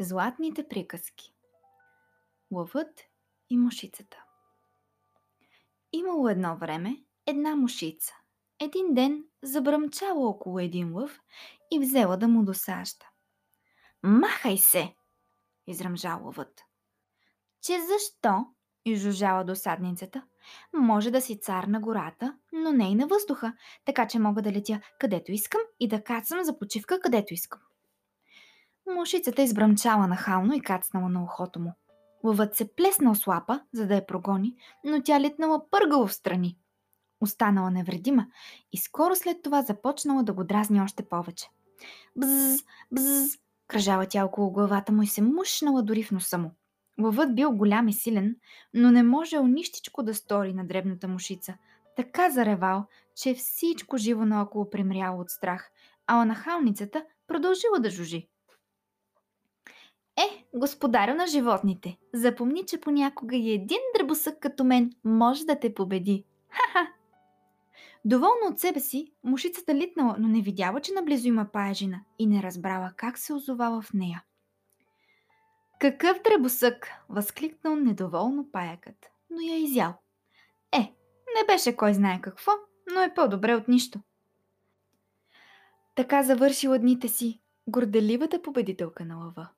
Златните приказки Лъвът и мушицата Имало едно време една мушица. Един ден забръмчала около един лъв и взела да му досажда. Махай се! изръмжал лъвът. Че защо? изжужала досадницата. Може да си цар на гората, но не и на въздуха, така че мога да летя където искам и да кацам за почивка където искам. Мушицата избръмчала нахално и кацнала на ухото му. Лъвът се плеснал с лапа, за да я прогони, но тя летнала пъргало в страни. Останала невредима и скоро след това започнала да го дразни още повече. Бзз, бзз, кръжала тя около главата му и се мушнала дори в носа му. Лъвът бил голям и силен, но не можел нищичко да стори на дребната мушица. Така заревал, че всичко живо наоколо примряло от страх, а нахалницата продължила да жужи. Господарю на животните, запомни, че понякога и един дръбосък като мен може да те победи. Ха-ха! Доволно от себе си, мушицата литнала, но не видяла, че наблизо има паяжина и не разбрала как се озовава в нея. Какъв дръбосък! възкликнал недоволно паякът, но я изял. Е, не беше кой знае какво, но е по-добре от нищо. Така завършила дните си горделивата победителка на лъва.